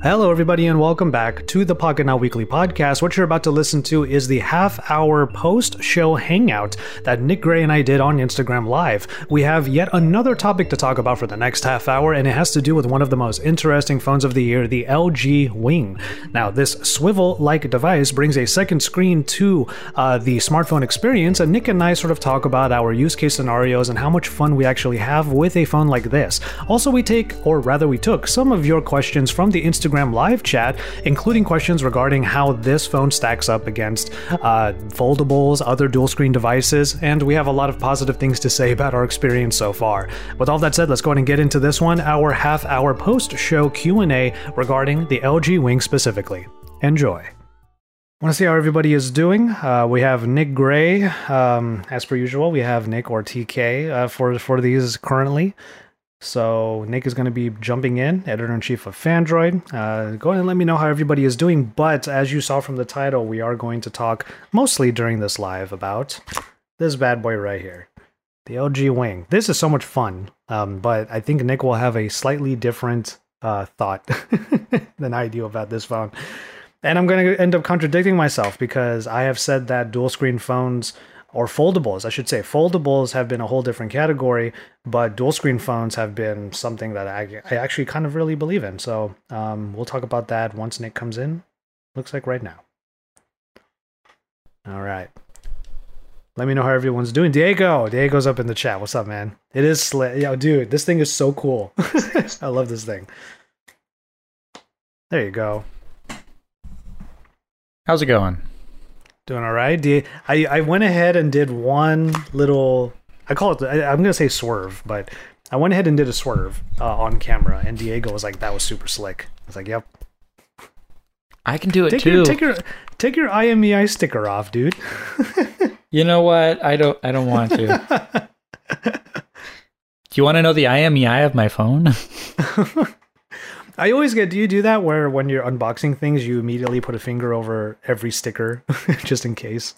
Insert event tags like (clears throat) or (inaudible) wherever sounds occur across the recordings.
Hello, everybody, and welcome back to the Pocketnow Weekly podcast. What you're about to listen to is the half hour post show hangout that Nick Gray and I did on Instagram Live. We have yet another topic to talk about for the next half hour, and it has to do with one of the most interesting phones of the year, the LG Wing. Now, this swivel like device brings a second screen to uh, the smartphone experience, and Nick and I sort of talk about our use case scenarios and how much fun we actually have with a phone like this. Also, we take, or rather, we took some of your questions from the Instagram Instagram live chat, including questions regarding how this phone stacks up against uh, foldables, other dual screen devices, and we have a lot of positive things to say about our experience so far. With all that said, let's go ahead and get into this one, our half-hour post-show Q&A regarding the LG Wing specifically. Enjoy. Want to see how everybody is doing? Uh, we have Nick Gray, um, as per usual. We have Nick or TK uh, for for these currently. So Nick is going to be jumping in, editor in chief of Phandroid. Uh, go ahead and let me know how everybody is doing. But as you saw from the title, we are going to talk mostly during this live about this bad boy right here, the LG Wing. This is so much fun, um, but I think Nick will have a slightly different uh, thought (laughs) than I do about this phone. And I'm going to end up contradicting myself because I have said that dual screen phones or foldables, I should say. Foldables have been a whole different category, but dual screen phones have been something that I, I actually kind of really believe in. So um, we'll talk about that once Nick comes in. Looks like right now. All right. Let me know how everyone's doing. Diego, Diego's up in the chat. What's up, man? It is slit. Yo, dude, this thing is so cool. (laughs) I love this thing. There you go. How's it going? Doing all right. You, I I went ahead and did one little. I call it. I, am gonna say swerve, but I went ahead and did a swerve uh, on camera, and Diego was like, "That was super slick." I was like, "Yep." I can do it take too. Your, take your take your IMEI sticker off, dude. (laughs) you know what? I don't. I don't want to. do (laughs) you want to know the IMEI of my phone? (laughs) I always get. Do you do that where when you're unboxing things, you immediately put a finger over every sticker (laughs) just in case?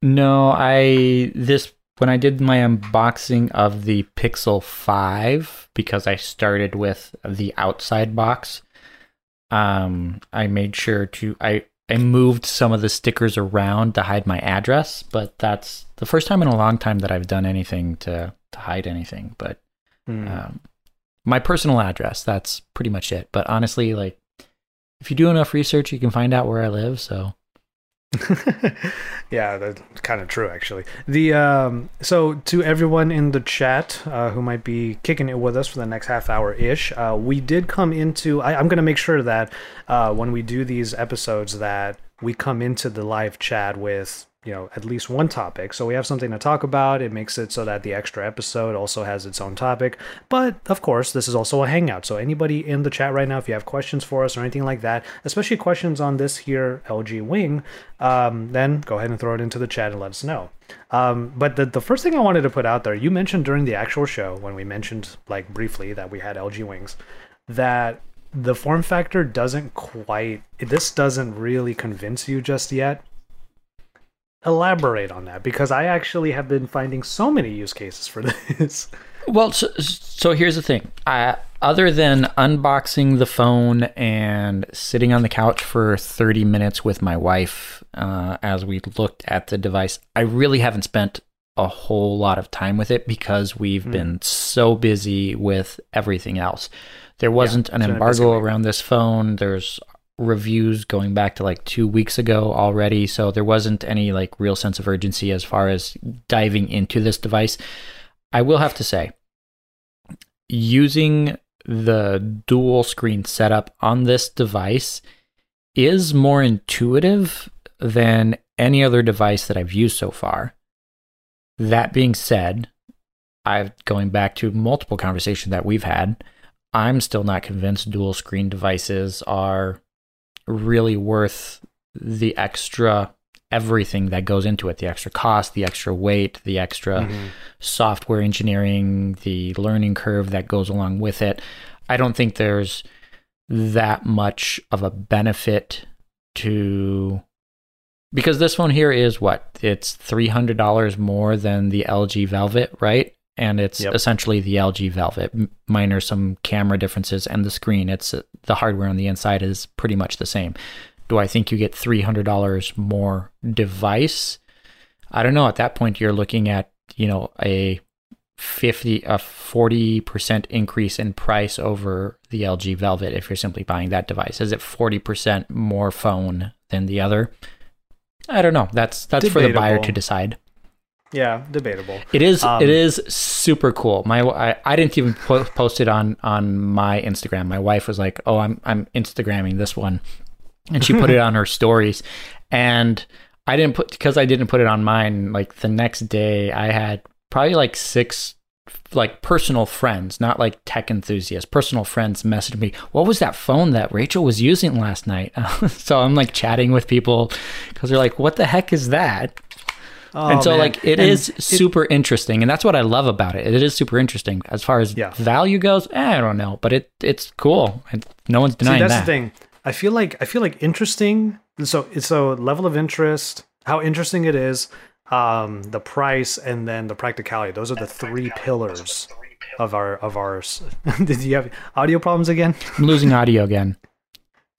No, I this when I did my unboxing of the Pixel 5 because I started with the outside box. Um, I made sure to I I moved some of the stickers around to hide my address, but that's the first time in a long time that I've done anything to to hide anything. But mm. um, my personal address. That's pretty much it. But honestly, like if you do enough research, you can find out where I live. So (laughs) yeah, that's kind of true, actually. The um, so to everyone in the chat uh, who might be kicking it with us for the next half hour ish, uh, we did come into. I, am going to make sure that uh, when we do these episodes, that we come into the live chat with you know at least one topic. So we have something to talk about. It makes it so that the extra episode also has its own topic. But of course this is also a hangout. So anybody in the chat right now if you have questions for us or anything like that especially questions on this here lg wing um, then go ahead and throw it into the chat and let us know. Um, but the, the first thing i wanted to put out there you mentioned during the actual show when we mentioned like briefly that we had lg wings that the form factor doesn't quite this doesn't really convince you just yet elaborate on that because I actually have been finding so many use cases for (laughs) this. Well, so, so here's the thing. I, other than unboxing the phone and sitting on the couch for 30 minutes with my wife uh, as we looked at the device, I really haven't spent a whole lot of time with it because we've mm. been so busy with everything else. There wasn't yeah, an embargo around this phone. There's reviews going back to like two weeks ago already. So there wasn't any like real sense of urgency as far as diving into this device. I will have to say, using the dual screen setup on this device is more intuitive than any other device that I've used so far. That being said, I've going back to multiple conversations that we've had, I'm still not convinced dual screen devices are really worth the extra everything that goes into it the extra cost, the extra weight, the extra mm-hmm. software engineering, the learning curve that goes along with it. I don't think there's that much of a benefit to because this phone here is what it's $300 more than the LG Velvet, right? And it's Yep. essentially the LG Velvet, minor some camera differences, and the screen. It's uh, the hardware on the inside is pretty much the same. Do I think you get three hundred dollars more device? I don't know. At that point, you're looking at you know a fifty a forty percent increase in price over the LG Velvet if you're simply buying that device. Is it forty percent more phone than the other? I don't know. That's that's for the buyer to decide. Yeah, debatable. It is Um, it is super cool. My I, I didn't even po- post it on on my Instagram. My wife was like, "Oh, I'm I'm Instagramming this one," and she put it on her (laughs) stories. And I didn't put because I didn't put it on mine. Like the next day, I had probably like six like personal friends, not like tech enthusiasts. Personal friends messaged me, "What was that phone that Rachel was using last night?" (laughs) so I'm like chatting with people because they're like, "What the heck is that?" Oh, and so man. like it And is super interesting and that's what i love about it it is super interesting as far as Yeah. value goes eh, i don't know but it it's cool and no one's See, denying that's that the thing. I feel like I feel like interesting. So it's so level of interest, how interesting it is, um, the price, and then the practicality. Those are the three pillars of our of ours. (laughs) Did you have audio problems again? i'm losing audio again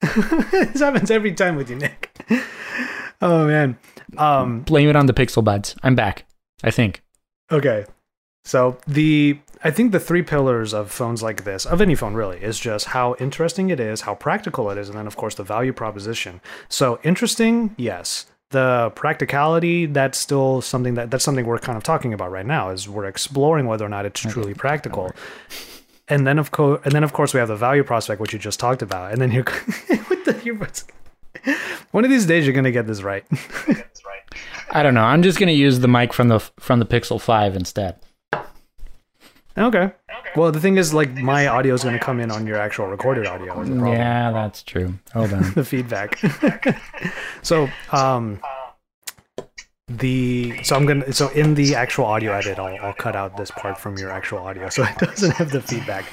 (laughs) this happens every time with you, Nick. (laughs) Oh man. Um, blame it on the pixel buds i'm back i think Okay. So the I think the three pillars of phones like this, of any phone really, is just how interesting it is, how practical it is, and then of course the value proposition. So interesting, yes. The practicality, that's still something that that's something we're kind of talking about right now, is we're exploring whether or not it's truly practical. And then of course and then of course we have the value prospect, which you just talked about. And then you're (laughs) what the earbuds. One of these days you're gonna get this right. (laughs) i don't know i'm just going to use the mic from the from the pixel 5 instead Okay. Well, the thing is, like, my audio is going to come in on your actual recorded audio. Is the problem. yeah that's true hold on (laughs) The feedback. (laughs) so, um, the so I'm gonna so in the actual audio edit, I'll, I'll cut out this part from your actual audio, so it doesn't have the feedback.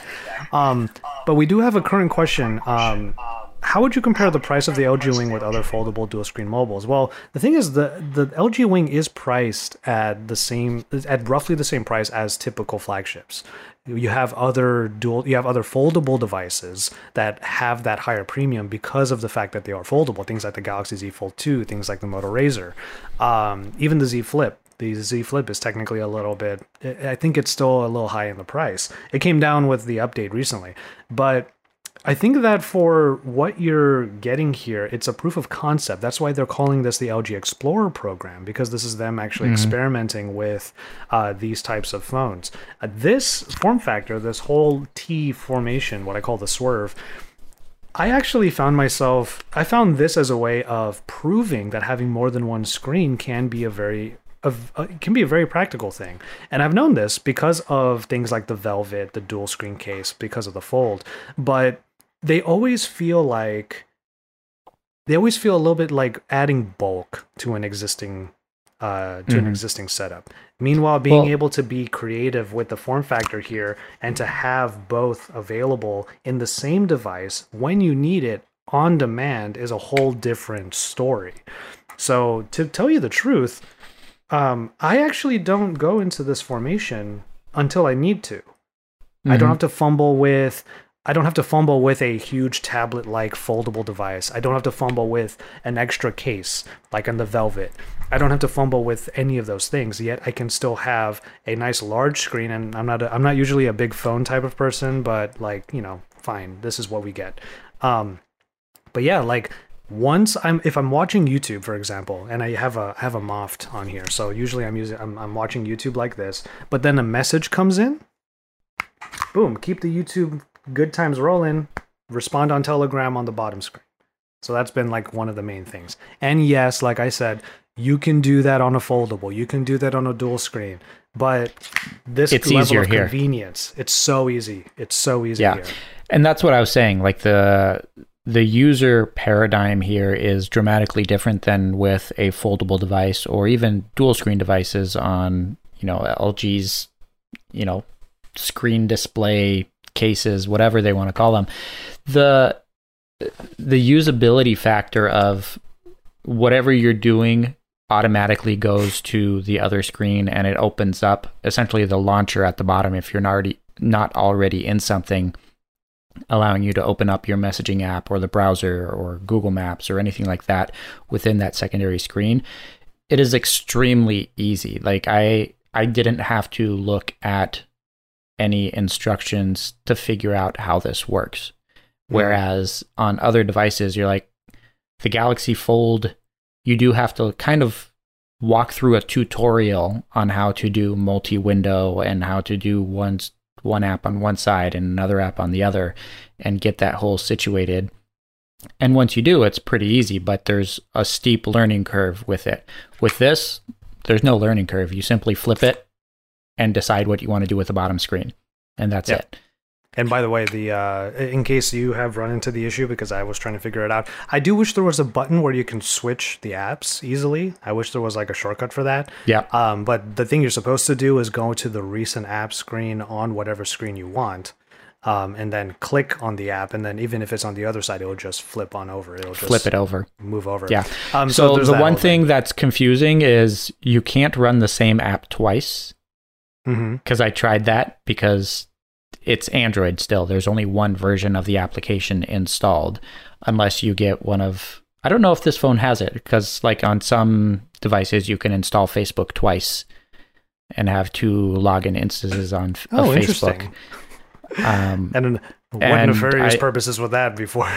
Um, but we do have a current question. Um, how would you compare the price of the LG Wing with other foldable dual screen mobiles? Well, the thing is, the the LG Wing is priced at the same at roughly the same price as typical flagships. You have other dual, you have other foldable devices that have that higher premium because of the fact that they are foldable. Things like the Galaxy Z Fold 2, things like the Moto Razr, um, even the Z Flip. The Z Flip is technically a little bit. I I think it's still a little high in the price. It came down with the update recently, but I think that for what you're getting here, it's a proof of concept. That's why they're calling this the LG Explorer program because this is them actually experimenting with uh, these types of phones. Uh, this form factor, this whole T formation, what I call the swerve, I actually found myself, I found this as a way of proving that having more than one screen can be a very of uh, can be a very practical thing. And I've known this because of things like the Velvet, the dual screen case, because of the Fold. But they always feel like they always feel a little bit like adding bulk to an existing uh, to an Mhm. existing setup. Meanwhile, being Well- able to be creative with the form factor here and to have both available in the same device when you need it on demand is a whole different story. So, to tell you the truth, um, I actually don't go into this formation until I need to. I don't Mhm. have to fumble with I don't have to fumble with a huge tablet like foldable device. I don't have to fumble with an extra case like on the Velvet. I don't have to fumble with any of those things. Yet I can still have a nice large screen and I'm not a, I'm not usually a big phone type of person, but like, you know, fine. This is what we get. Um but yeah, like once I'm if I'm watching YouTube, for example, and I have a have a Moft on here, so usually I'm using I'm, I'm watching YouTube like this, but then a message comes in, boom, keep the YouTube good times rolling, respond on Telegram on the bottom screen. So that's been like one of the main things. And yes, like I said, you can do that on a foldable, you can do that on a dual screen, but this It's level of here. convenience, it's so easy. It's so easy Yeah. here. and that's what I was saying. Like the the user paradigm here is dramatically different than with a foldable device or even dual screen devices on you know LG's you know screen display cases, whatever they want to call them. The the usability factor of whatever you're doing automatically goes to the other screen and it opens up essentially the launcher at the bottom if you're not already not already in something allowing you to open up your messaging app or the browser or Google Maps or anything like that within that secondary screen. It is extremely easy. Like I I didn't have to look at any instructions to figure out how this works. Hmm. Whereas on other devices you're like the Galaxy Fold you do have to kind of walk through a tutorial on how to do multi-window and how to do one one app on one side and another app on the other and get that whole situated. And once you do, it's pretty easy, but there's a steep learning curve with it. With this, there's no learning curve. You simply flip it and decide what you want to do with the bottom screen. And that's Yep. it. And by the way, the uh, in case you have run into the issue because I was trying to figure it out, I do wish there was a button where you can switch the apps easily. I wish there was like a shortcut for that. Yeah. Um, but the thing you're supposed to do is go to the recent app screen on whatever screen you want, um, and then click on the app, and then even if it's on the other side, it'll just flip on over. It'll just Flip it over. move over. Yeah. Um, so there's the one thing that's confusing is you can't run the same app twice Because I tried that because it's Android still. There's only one version of the application installed unless you get one of I don't know if this phone has it because like on some devices you can install Facebook twice and have two login instances on f- of Oh, Facebook. interesting. Um, And then what nefarious I- purposes with that before?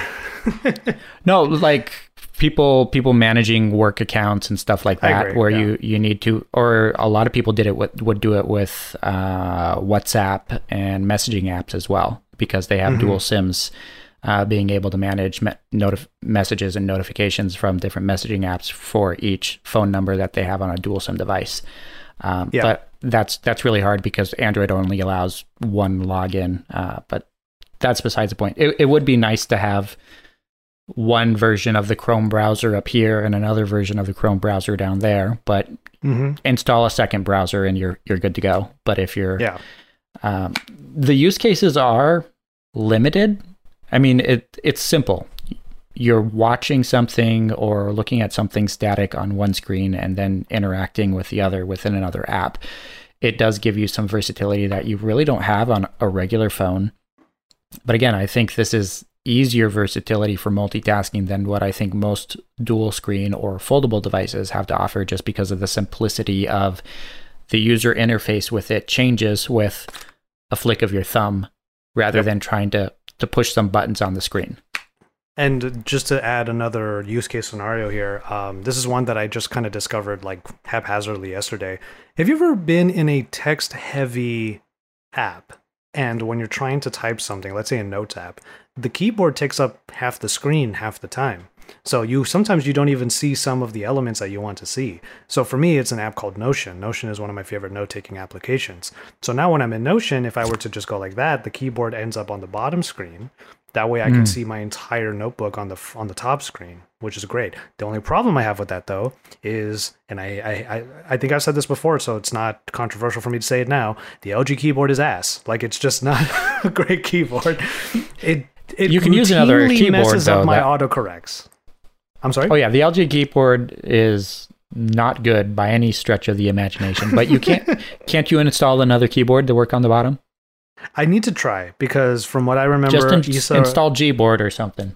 (laughs) No, like people people managing work accounts and stuff like that, agree, where yeah. you you need to, or a lot of people did it with, would do it with uh, WhatsApp and messaging apps as well because they have Mhm. dual SIMs. Uh, being able to manage me- notif- messages and notifications from different messaging apps for each phone number that they have on a dual SIM device. Um, Yeah. But that's that's really hard because Android only allows one login. Uh, but that's besides the point. It, it would be nice to have one version of the Chrome browser up here and another version of the Chrome browser down there, but hmm install a second browser and you're you're good to go. But if you're Yeah. um, the use cases are limited. I mean, it it's simple. You're watching something or looking at something static on one screen and then interacting with the other within another app. It does give you some versatility that you really don't have on a regular phone. But again, I think this is easier versatility for multitasking than what I think most dual screen or foldable devices have to offer just because of the simplicity of the user interface with it changes with a flick of your thumb rather Yep. than trying to to push some buttons on the screen. And just to add another use case scenario here, um, this is one that I just kind of discovered like haphazardly yesterday. Have you ever been in a text heavy app and when you're trying to type something, let's say a notes app, the keyboard takes up half the screen half the time. So you sometimes you don't even see some of the elements that you want to see. So for me, it's an app called Notion. Notion is one of my favorite note-taking applications. So now when I'm in Notion, if I were to just go like that, the keyboard ends up on the bottom screen. That way I can Mm. see my entire notebook on the on the top screen, which is great. The only problem I have with that though is, and I I, I, I think I've said this before, so it's not controversial for me to say it now. The LG keyboard is ass. Like it's just not (laughs) a great keyboard. It it You can use another keyboard, messes though, up my that- autocorrects. I'm sorry. Oh yeah, the LG keyboard is not good by any stretch of the imagination. But you can't (laughs) can't you install another keyboard to work on the bottom? I need to try because from what I remember, Just in- Isa, install Gboard or something.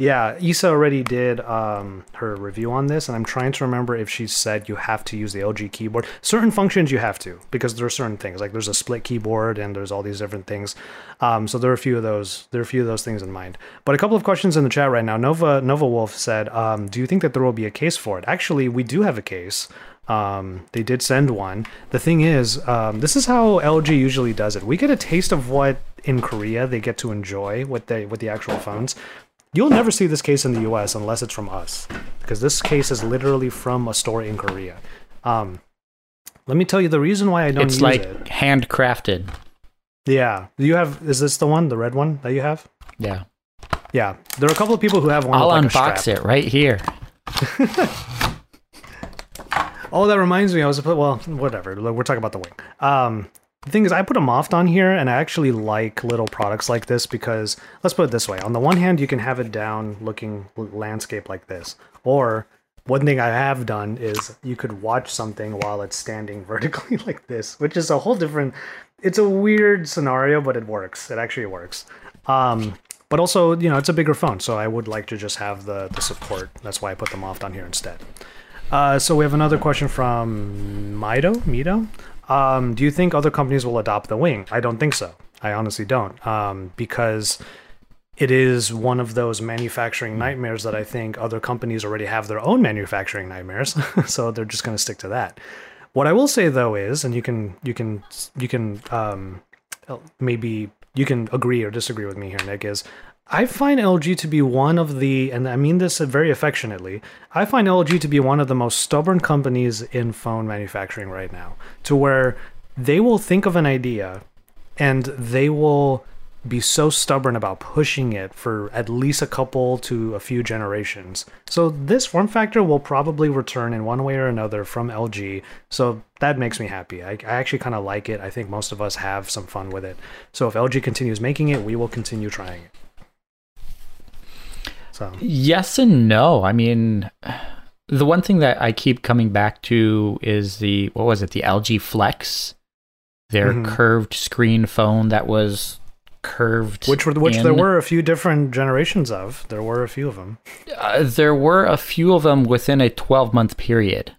Yeah, Isa already did um, her review on this, and I'm trying to remember if she said you have to use the LG keyboard. Certain functions you have to because there are certain things like there's a split keyboard and there's all these different things. Um, so there are a few of those. There are a few of those things in mind. But a couple of questions in the chat right now. Nova Nova Wolf said, um, "Do you think that there will be a case for it?" Actually, we do have a case. Um, they did send one. The thing is, um, this is how LG usually does it. We get a taste of what in Korea they get to enjoy with the with the actual phones. You'll never see this case in the US unless it's from us, because this case is literally from a store in Korea. Um, let me tell you the reason why I don't It's like it. handcrafted. Yeah, do you have? Is this the one, the red one that you have? Yeah. Yeah, there are a couple of people who have one. I'll like unbox it right here. (laughs) Oh, that reminds me. I was well, whatever. We're talking about the wing. Um, the thing is, I put a Moft on here, and I actually like little products like this because let's put it this way: on the one hand, you can have it down looking landscape like this, or one thing I have done is you could watch something while it's standing (laughs) vertically like this, which is a whole different. It's a weird scenario, but it works. It actually works. Um, but also, you know, it's a bigger phone, so I would like to just have the the support. That's why I put the Moft down here instead. Uh, so we have another question from Mido. Mido, um, do you think other companies will adopt the Wing? I don't think so. I honestly don't, um, because it is one of those manufacturing nightmares that I think other companies already have their own manufacturing nightmares, (laughs) so they're just going to stick to that. What I will say though is, and you can you can you can um, maybe you can agree or disagree with me here, Nick, is I find LG to be one of the, and I mean this very affectionately, I find LG to be one of the most stubborn companies in phone manufacturing right now, to where they will think of an idea and they will be so stubborn about pushing it for at least a couple to a few generations. So this form factor will probably return in one way or another from LG. So that makes me happy. I, I actually kind of like it. I think most of us have some fun with it. So if LG continues making it, we will continue trying it. So yes and no. I mean, the one thing that I keep coming back to is the what was it? The LG Flex, their mm-hmm. curved screen phone that was curved. Which were which in. there were a few different generations of. There were a few of them. Uh, there were a few of them within a 12 month period.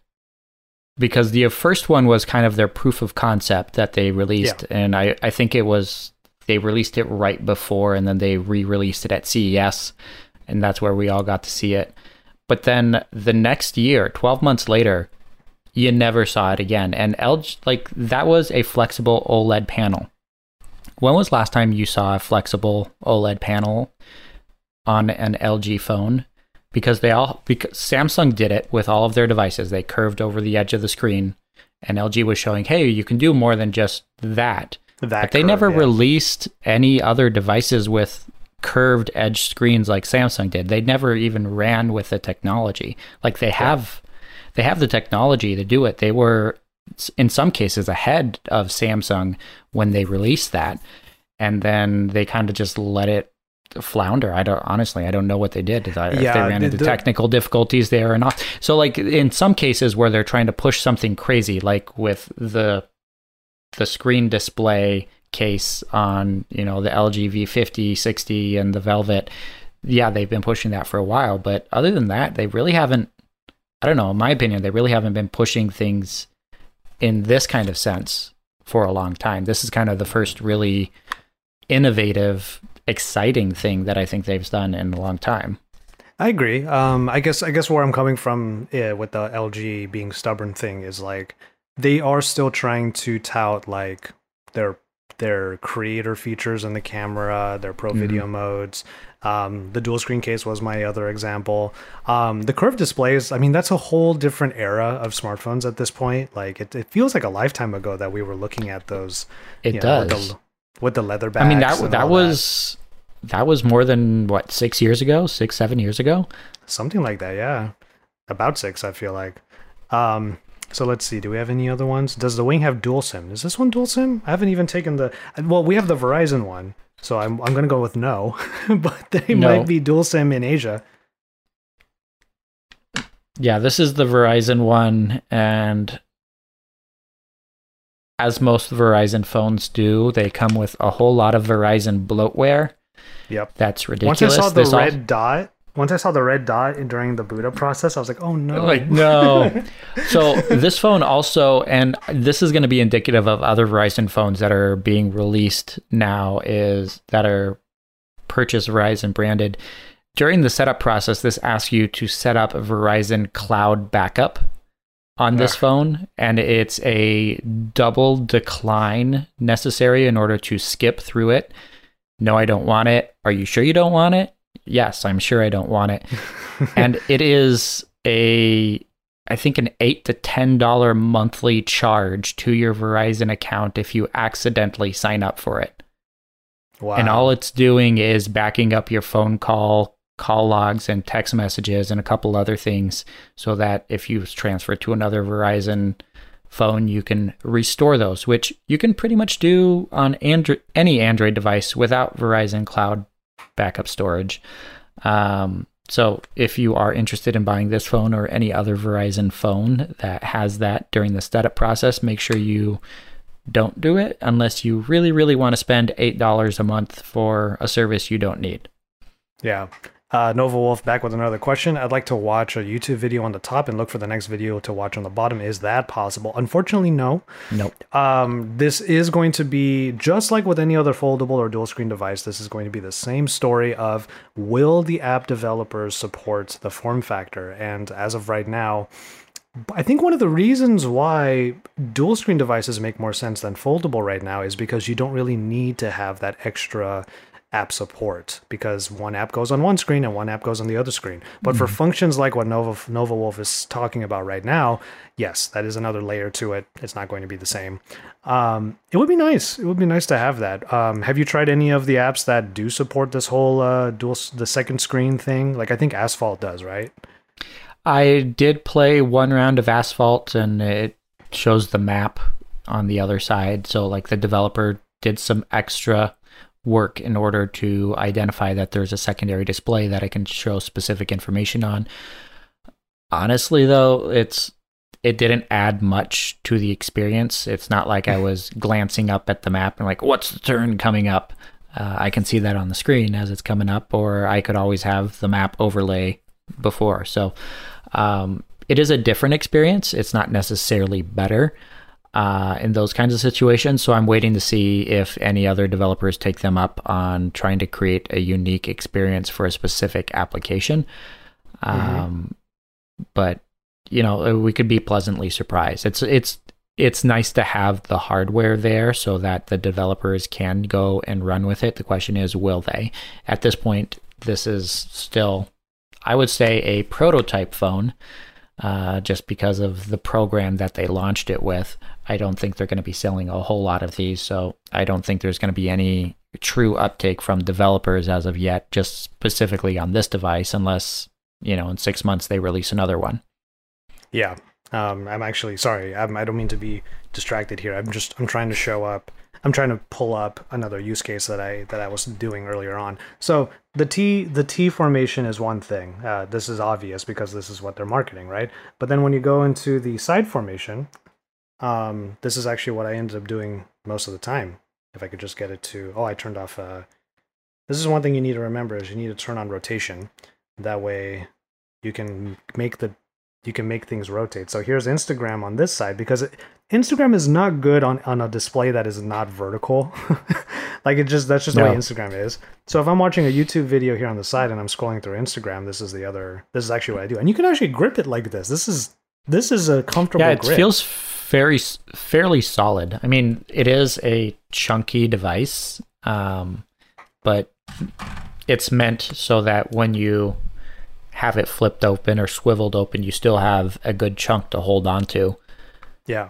Because the first one was kind of their proof of concept that they released, yeah. and I, I think it was they released it right before, and then they re-released it at CES, and that's where we all got to see it. But then the next year, 12 months later, you never saw it again. And LG, like that was a flexible OLED panel. When was last time you saw a flexible OLED panel on an LG phone? Because they all because Samsung did it with all of their devices. They curved over the edge of the screen and LG was showing, "Hey, you can do more than just that." that but they curve, never yeah. released any other devices with curved edge screens like Samsung did. They never even ran with the technology. Like they have yeah. they have the technology to do it. They were in some cases ahead of Samsung when they released that, and then they kind of just let it flounder. I don't honestly, I don't know what they did. If yeah, they ran into the, technical difficulties there or not. So, like in some cases where they're trying to push something crazy, like with the the screen display case on you know the LG V50, 60, and the Velvet. Yeah, they've been pushing that for a while, but other than that, they really haven't. I don't know. In my opinion, they really haven't been pushing things in this kind of sense for a long time. This is kind of the first really innovative, exciting thing that I think they've done in a long time. I agree. Um, I guess I guess where I'm coming from yeah, with the LG being stubborn thing is like they are still trying to tout like their their creator features in the camera, their pro mm-hmm. video modes, um, the dual screen case was my other example. Um, the curved displays, I mean, that's a whole different era of smartphones at this point. Like it, it feels like a lifetime ago that we were looking at those. It know, does with the, with the leather bags. I mean, that that was that. that was more than what six years ago, six seven years ago, something like that. Yeah, about six. I feel like. Um, so let's see. Do we have any other ones? Does the Wing have dual SIM? Is this one dual SIM? I haven't even taken the. Well, we have the Verizon one. So I'm I'm gonna go with no, (laughs) but they no. might be dual SIM in Asia. Yeah, this is the Verizon one, and as most Verizon phones do, they come with a whole lot of Verizon bloatware. Yep, that's ridiculous. Once I saw the this red dot, once I saw the red dot during the boot up process, I was like, oh no. Like, (laughs) no. so this phone also, and this is going to be indicative of other Verizon phones that are being released now, is that are purchased Verizon branded. During the setup process, this asks you to set up Verizon cloud backup on this phone, and it's a double decline necessary in order to skip through it. No, I don't want it. Are you sure you don't want it? Yes, I'm sure I don't want it. and (laughs) it is a I think an eight to ten dollar monthly charge to your Verizon account if you accidentally sign up for it. Wow. And all it's doing is backing up your phone call, call logs, and text messages, and a couple other things, so that if you transfer to another Verizon phone, you can restore those, which you can pretty much do on Android, any Android device without Verizon Cloud backup storage. Um, so if you are interested in buying this phone or any other Verizon phone that has that during the setup process, make sure you don't do it unless you really, really want to spend $8 a month for a service you don't need. Yeah. Uh, Nova Wolf back with another question. I'd like to watch a YouTube video on the top and look for the next video to watch on the bottom. Is that possible? Unfortunately, no. Nope. Um, this is going to be just like with any other foldable or dual screen device. This is going to be the same story of will the app developers support the form factor? And as of right now, I think one of the reasons why dual screen devices make more sense than foldable right now is because you don't really need to have that extra app support because one app goes on one screen and one app goes on the other screen. But mm-hmm. for functions like what Nova Nova Wolf is talking about right now, yes, that is another layer to it. It's not going to be the same. Um, it would be nice. It would be nice to have that. Um, have you tried any of the apps that do support this whole uh, dual the second screen thing? Like I think Asphalt does, right? I did play one round of Asphalt and it shows the map on the other side. So like the developer did some extra work in order to identify that there's a secondary display that I can show specific information on. Honestly, though, it's it didn't add much to the experience. It's not like I was (laughs) glancing up at the map and like, what's the turn coming up? Uh, I can see that on the screen as it's coming up, or I could always have the map overlay before. So um, it is a different experience. It's not necessarily better uh, in those kinds of situations. So I'm waiting to see if any other developers take them up on trying to create a unique experience for a specific application. Mm-hmm. Um, but you know, we could be pleasantly surprised. It's it's it's nice to have the hardware there so that the developers can go and run with it. The question is, will they? At this point, this is still, I would say, a prototype phone. Uh, just because of the program that they launched it with. I don't think they're going to be selling a whole lot of these. So I don't think there's going to be any true uptake from developers as of yet, just specifically on this device, unless, you know, in six months they release another one. Yeah. Um, I'm actually sorry. I'm, I don't mean to be distracted here. I'm just I'm trying to show up. I'm trying to pull up another use case that I that I was doing earlier on. So the T the T formation is one thing. Uh, this is obvious because this is what they're marketing, right? But then when you go into the side formation, um, this is actually what I ended up doing most of the time. If I could just get it to, oh, I turned off. Uh, this is one thing you need to remember is you need to turn on rotation. That way, you can make the you can make things rotate. So here's Instagram on this side because it, Instagram is not good on, on a display that is not vertical. (laughs) like it just that's just no. the way Instagram is. So if I'm watching a YouTube video here on the side and I'm scrolling through Instagram, this is the other this is actually what I do. And you can actually grip it like this. This is this is a comfortable yeah, it grip. feels very fairly solid. I mean, it is a chunky device, um, but it's meant so that when you have it flipped open or swiveled open, you still have a good chunk to hold on to. Yeah.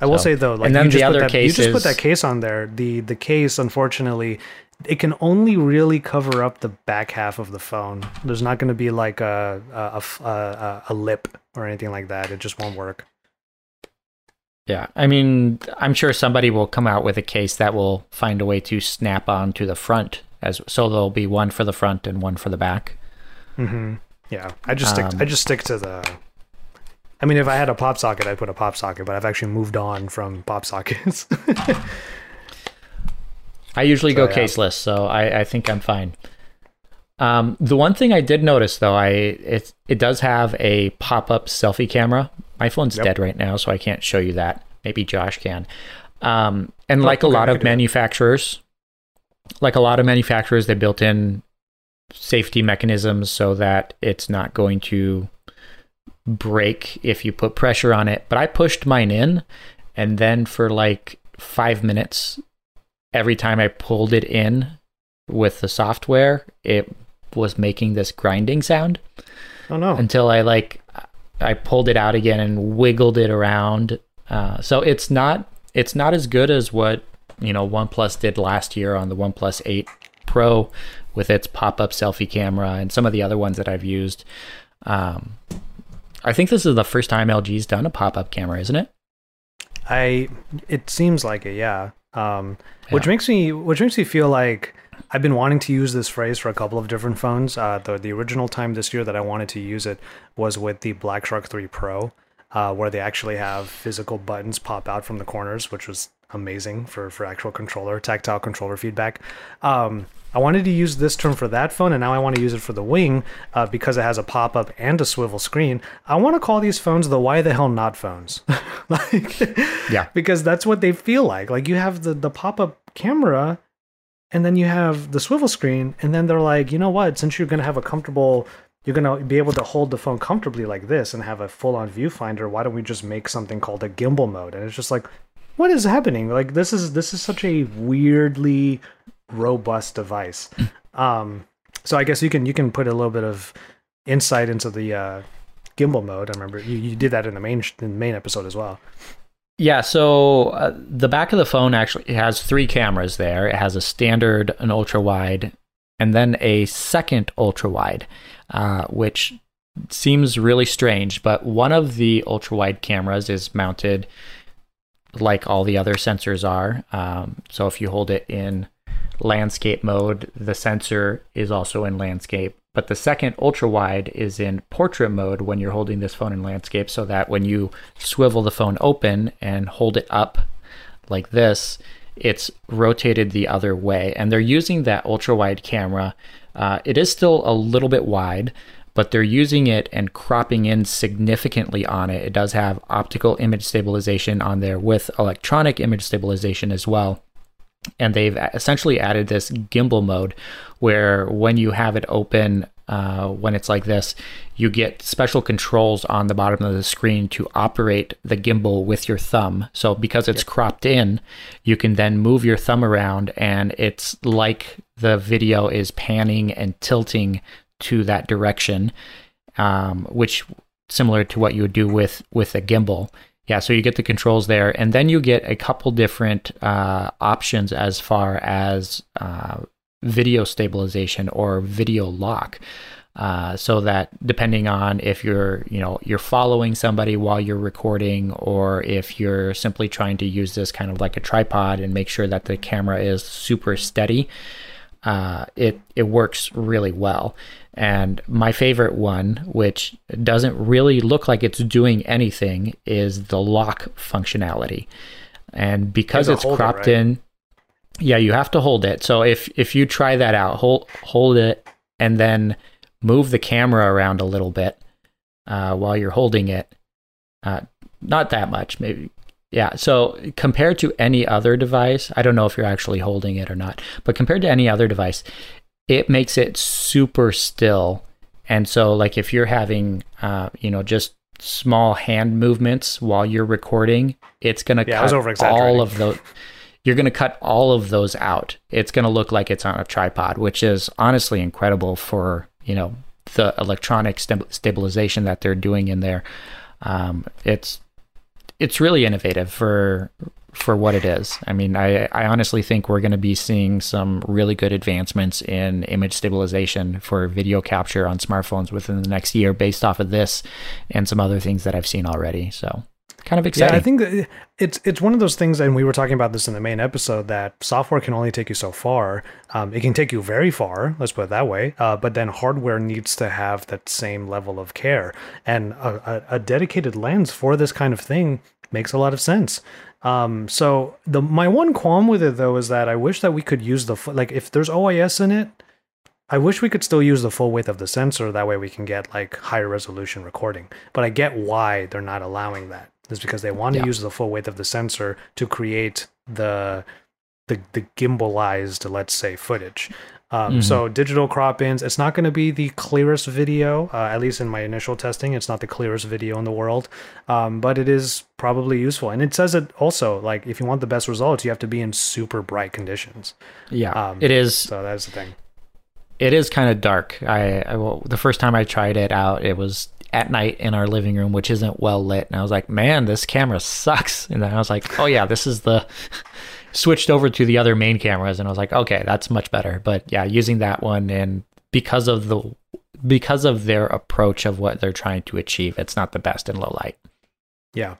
I will say though, like and then you just, the other put that, you just put that case on there. The the case, unfortunately, it can only really cover up the back half of the phone. There's not going to be like a a, a a, a lip or anything like that. It just won't work. Yeah, I mean, I'm sure somebody will come out with a case that will find a way to snap on to the front, as so there'll be one for the front and one for the back. Mm-hmm. Yeah, I just stick. Um, I just stick to the. I mean, if I had a pop socket, I'd put a pop socket, but I've actually moved on from pop sockets. (laughs) I usually so, go yeah. caseless, so I, I think I'm fine. Um, the one thing I did notice though, I it it does have a pop up selfie camera. My phone's yep. dead right now, so I can't show you that. Maybe Josh can. Um, and like a lot of manufacturers, like a lot of manufacturers, they built in safety mechanisms so that it's not going to break if you put pressure on it. But I pushed mine in, and then for like five minutes, every time I pulled it in with the software, it was making this grinding sound. Oh no! Until I like I pulled it out again and wiggled it around. Uh, so it's not it's not as good as what you know OnePlus did last year on the OnePlus 8 Pro with its pop-up selfie camera and some of the other ones that I've used. Um, I think this is the first time LG's done a pop-up camera, isn't it? I it seems like it, yeah. Um, which makes me which makes me feel like I've been wanting to use this phrase for a couple of different phones. Uh, the the original time this year that I wanted to use it was with the Black Shark 3 Pro, uh, where they actually have physical buttons pop out from the corners, which was amazing for for actual controller tactile controller feedback. Um, I wanted to use this term for that phone, and now I want to use it for the Wing uh, because it has a pop up and a swivel screen. I want to call these phones the why the hell not phones, (laughs) like Yeah. because that's what they feel like. Like you have the the pop up camera, and then you have the swivel screen, and then they're like, you know what? Since you're gonna have a comfortable you're going to be able to hold the phone comfortably like this and have a full-on viewfinder why don't we just make something called a gimbal mode and it's just like what is happening like this is this is such a weirdly robust device (clears throat) um so i guess you can you can put a little bit of insight into the uh gimbal mode i remember you, you did that in the main in the main episode as well Yeah, so uh, the back of the phone actually has three cameras there. It has a standard, an ultra wide, and then a second ultra wide, uh, which seems really strange. But one of the ultra wide cameras is mounted like all the other sensors are. Um, so if you hold it in landscape mode, the sensor is also in landscape. But the second ultra wide is in portrait mode when you're holding this phone in landscape, so that when you swivel the phone open and hold it up like this, it's rotated the other way. And they're using that ultra wide camera. Uh, it is still a little bit wide, but they're using it and cropping in significantly on it. It does have optical image stabilization on there with electronic image stabilization as well. And they've essentially added this gimbal mode where when you have it open, uh, when it's like this, you get special controls on the bottom of the screen to operate the gimbal with your thumb. So because it's cropped in, you can then move your thumb around and it's like the video is panning and tilting to that direction, um, which similar to what you would do with with a gimbal. Yeah, so you get the controls there, and then you get a couple different uh, options as far as uh, video stabilization or video lock. Uh, so that depending on if you're you know you're following somebody while you're recording or if you're simply trying to use this kind of like a tripod and make sure that the camera is super steady uh, it it works really well and my favorite one which doesn't really look like it's doing anything is the lock functionality and because it's cropped right? in yeah you have to hold it so if if you try that out hold hold it and then move the camera around a little bit uh, while you're holding it. Uh, not that much, maybe. Yeah. So compared to any other device, I don't know if you're actually holding it or not, but compared to any other device, it makes it super still. And so, like, if you're having, uh, you know, just small hand movements while you're recording, it's going to Yeah, cut all of those. You're going to cut all of those out. It's going to look like it's on a tripod, which is honestly incredible for you know the electronic sta- stabilization that they're doing in there. Um, it's it's really innovative for for what it is. I mean, I, I honestly think we're going to be seeing some really good advancements in image stabilization for video capture on smartphones within the next year, based off of this and some other things that I've seen already. So, kind of exciting. Yeah, I think that it's it's one of those things, and we were talking about this in the main episode that software can only take you so far. Um, it can take you very far, let's put it that way. Uh, but then hardware needs to have that same level of care, and a, a, a dedicated lens for this kind of thing makes a lot of sense. Um, so the my one qualm with it though is that I wish that we could use the like if there's OIS in it. I wish we could still use the full width of the sensor. That way we can get like higher resolution recording. But I get why they're not allowing that. It's because they want to Yeah. use the full width of the sensor to create the the, the gimbalized, let's say, footage. Um, Mhm. So digital crop ins, it's not going to be the clearest video. Uh, at least in my initial testing, it's not the clearest video in the world, um, but it is probably useful. And it says it also like if you want the best results, you have to be in super bright conditions. yeah, um, it is. So that's the thing. it is kind of dark. I, I well, the first time I tried it out, it was at night in our living room, which isn't well lit, and I was like, "Man, this camera sucks." And then I was like, "Oh yeah, this is the." (laughs) Switched over to the other main cameras, and I was like, "Okay, that's much better." But yeah, using that one, and because of the because of their approach of what they're trying to achieve, it's not the best in low light. Yeah.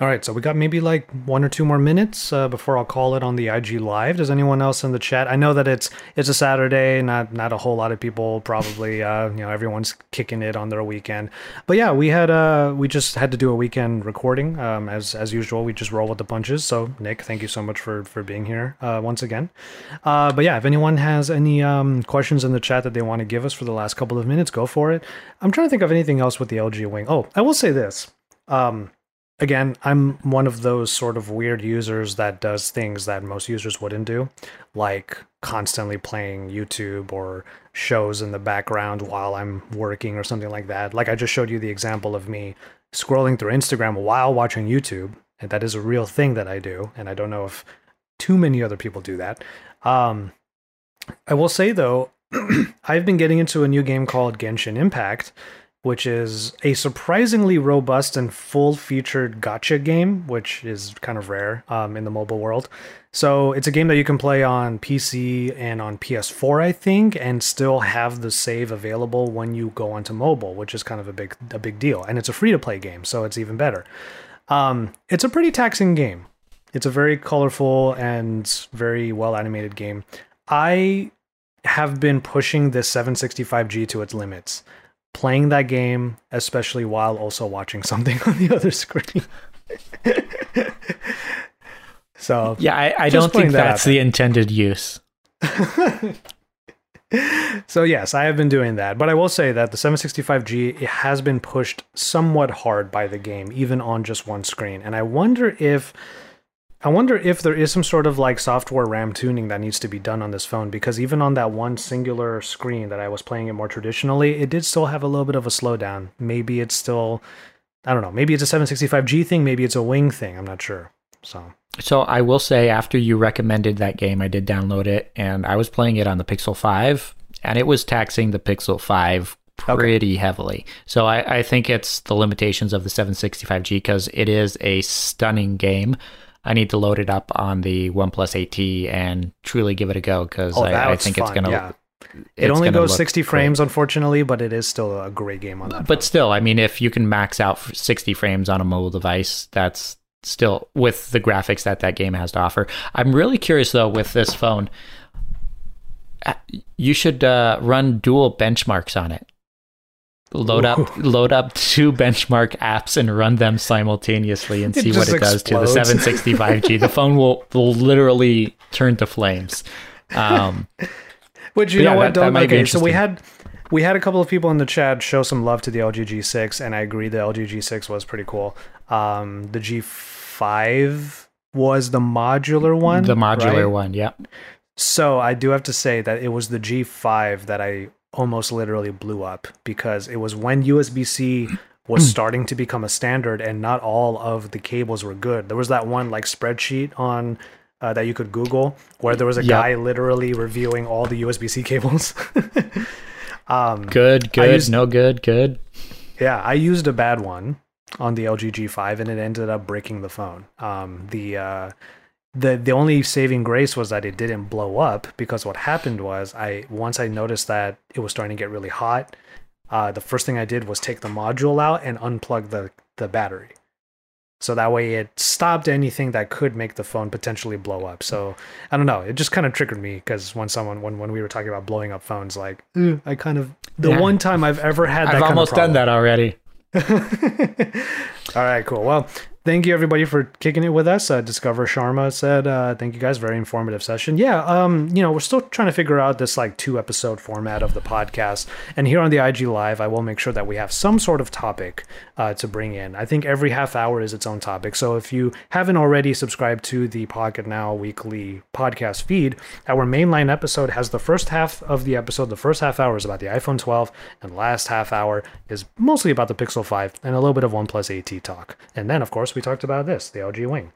All right, so we got maybe like one or two more minutes uh, before I'll call it on the IG live. Does anyone else in the chat? I know that it's it's a Saturday, not not a whole lot of people probably. Uh, you know, everyone's kicking it on their weekend. But yeah, we had uh we just had to do a weekend recording. Um, as as usual, we just roll with the punches. So Nick, thank you so much for for being here uh, once again. Uh, but yeah, if anyone has any um questions in the chat that they want to give us for the last couple of minutes, go for it. I'm trying to think of anything else with the LG Wing. Oh, I will say this. Um, again, I'm one of those sort of weird users that does things that most users wouldn't do, like constantly playing YouTube or shows in the background while I'm working or something like that. Like I just showed you the example of me scrolling through Instagram while watching YouTube, and that is a real thing that I do, and I don't know if too many other people do that. Um, I will say though, (clears throat) I've been getting into a new game called Genshin Impact, which is a surprisingly robust and full featured gacha game, which is kind of rare um, in the mobile world. So it's a game that you can play on PC and on PS4, I think, and still have the save available when you go onto mobile, which is kind of a big a big deal. And it's a free to play game, so it's even better. Um, it's a pretty taxing game. It's a very colorful and very well animated game. I have been pushing this 765G to its limits playing that game, especially while also watching (laughs) something on the other screen. (laughs) so yeah, I, I don't think that that's the intended use. (laughs) so yes, I have been doing that, but I will say that the 765G it has been pushed somewhat hard by the game, even on just one screen, and I wonder if I wonder if there is some sort of like software RAM tuning that needs to be done on this phone because even on that one singular screen that I was playing it more traditionally, it did still have a little bit of a slowdown. Maybe it's still, I don't know, maybe it's a 765G thing, maybe it's a wing thing. I'm not sure. So, so I will say after you recommended that game, I did download it and I was playing it on the Pixel 5 and it was taxing the Pixel 5 pretty okay. heavily. So I, I think it's the limitations of the 765G because it is a stunning game I need to load it up on the OnePlus 8T and truly give it a go because oh, I, I, think fun. it's gonna. Yeah. It only goes 60 frames, great. unfortunately, but it is still a great game on that. But phone. still, I mean, if you can max out 60 frames on a mobile device, that's still with the graphics that that game has to offer. I'm really curious though with this phone. Uh, you should uh, run dual benchmarks on it load up load up two benchmark apps and run them simultaneously and (laughs) see what it does to the 765G. (laughs) the phone will, will literally turn to flames. Um, (laughs) Which you know yeah, what? That, that okay, so we had we had a couple of people in the chat show some love to the LG G6, and I agree the LG G6 was pretty cool. Um, the G5 was the modular one. The modular right? one, yeah. So I do have to say that it was the G5 that I almost literally blew up because it was when USB C was starting to become a standard and not all of the cables were good. There was that one like spreadsheet on uh, that you could Google where there was a yep. guy literally reviewing all the USB C (laughs) cables. um, good, good, used, no good, good. Yeah, I used a bad one on the LG G5 and it ended up breaking the phone. Um, the uh, the the only saving grace was that it didn't blow up because what happened was I once I noticed that it was starting to get really hot, uh, the first thing I did was take the module out and unplug the the battery. So that way it stopped anything that could make the phone potentially blow up. So I don't know. It just kind of triggered me because when someone when when we were talking about blowing up phones, like I kind of the yeah. one time I've ever had that. I've almost done that already. (laughs) All right, cool. Well, thank you everybody for kicking it with us. Uh, Discover Sharma said, uh, "Thank you guys, very informative session." Yeah, um, you know, we're still trying to figure out this like two episode format of the podcast, and here on the IG Live, I will make sure that we have some sort of topic uh, to bring in. I think every half hour is its own topic. So if you haven't already subscribed to the Pocketnow weekly podcast feed, our mainline episode has the first half of the episode. The first half hour is about the iPhone 12, and last half hour is mostly about the Pixel 5 and a little bit of OnePlus 8T talk, and then of course course, we talked about this, the LG Wing.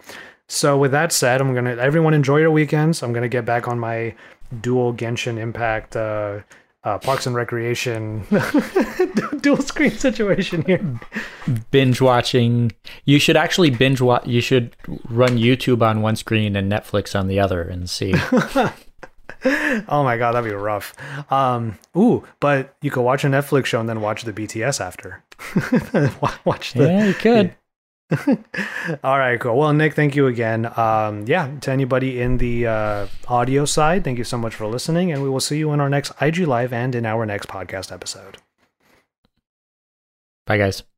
So with that said, I'm gonna everyone enjoy your weekends. I'm gonna get back on my dual Genshin Impact uh, uh, Parks and Recreation (laughs) dual screen situation here. Binge watching. You should actually binge watch. You should run YouTube on one screen and Netflix on the other and see. (laughs) oh my god, that'd be rough. Um, ooh, but you could watch a Netflix show and then watch the BTS after. (laughs) watch the. Yeah, you could. (laughs) All right, cool. Well, Nick, thank you again. Um, yeah, to anybody in the uh, audio side, thank you so much for listening, and we will see you in our next IG Live and in our next podcast episode. Bye, guys.